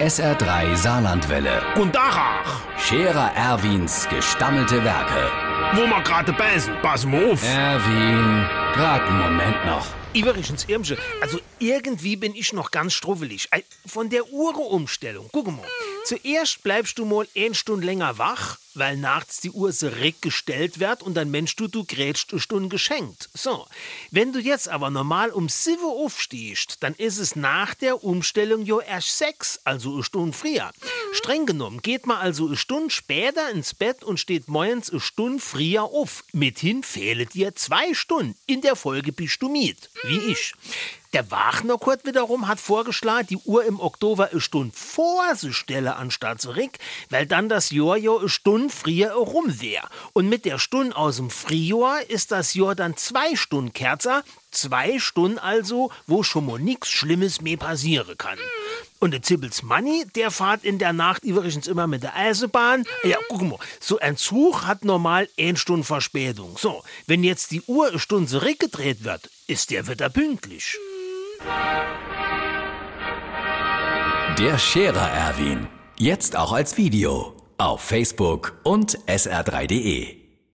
SR3 Saarlandwelle. Und Dachach, Scherer Erwins gestammelte Werke. wo wir gerade beißen, pass mal auf. Erwin, grad einen Moment noch. Übrigens, Irmsche, also irgendwie bin ich noch ganz struwelig. Ei, Von der Uhrenumstellung, guck mal. Zuerst bleibst du mal eine Stunde länger wach, weil nachts die Uhr zurückgestellt wird und dann Mensch du, du grätst eine Stunde geschenkt. So, wenn du jetzt aber normal um 7 Uhr aufstehst, dann ist es nach der Umstellung ja erst sechs, also eine Stunde früher. Streng genommen geht man also eine Stunde später ins Bett und steht morgens eine Stunde früher auf. Mithin fehlen dir zwei Stunden. In der Folge bist du miet, wie ich. Der Wagner Kurt wiederum hat vorgeschlagen, die Uhr im Oktober eine Stunde vor sie stelle anstatt zurück, weil dann das ja eine Stunde früher rum wäre. Und mit der Stunde aus dem Frühjahr ist das Jahr dann zwei Stunden kürzer, zwei Stunden also, wo schon mal nichts Schlimmes mehr passieren kann. Und der Zibbels Manni, der fahrt in der Nacht übrigens immer mit der Eisenbahn. Ja, guck mal, so ein Zug hat normal eine Stunde Verspätung. So, wenn jetzt die Uhr eine Stunde zurückgedreht wird, ist der wieder pünktlich. Der Scherer Erwin. Jetzt auch als Video. Auf Facebook und sr3.de.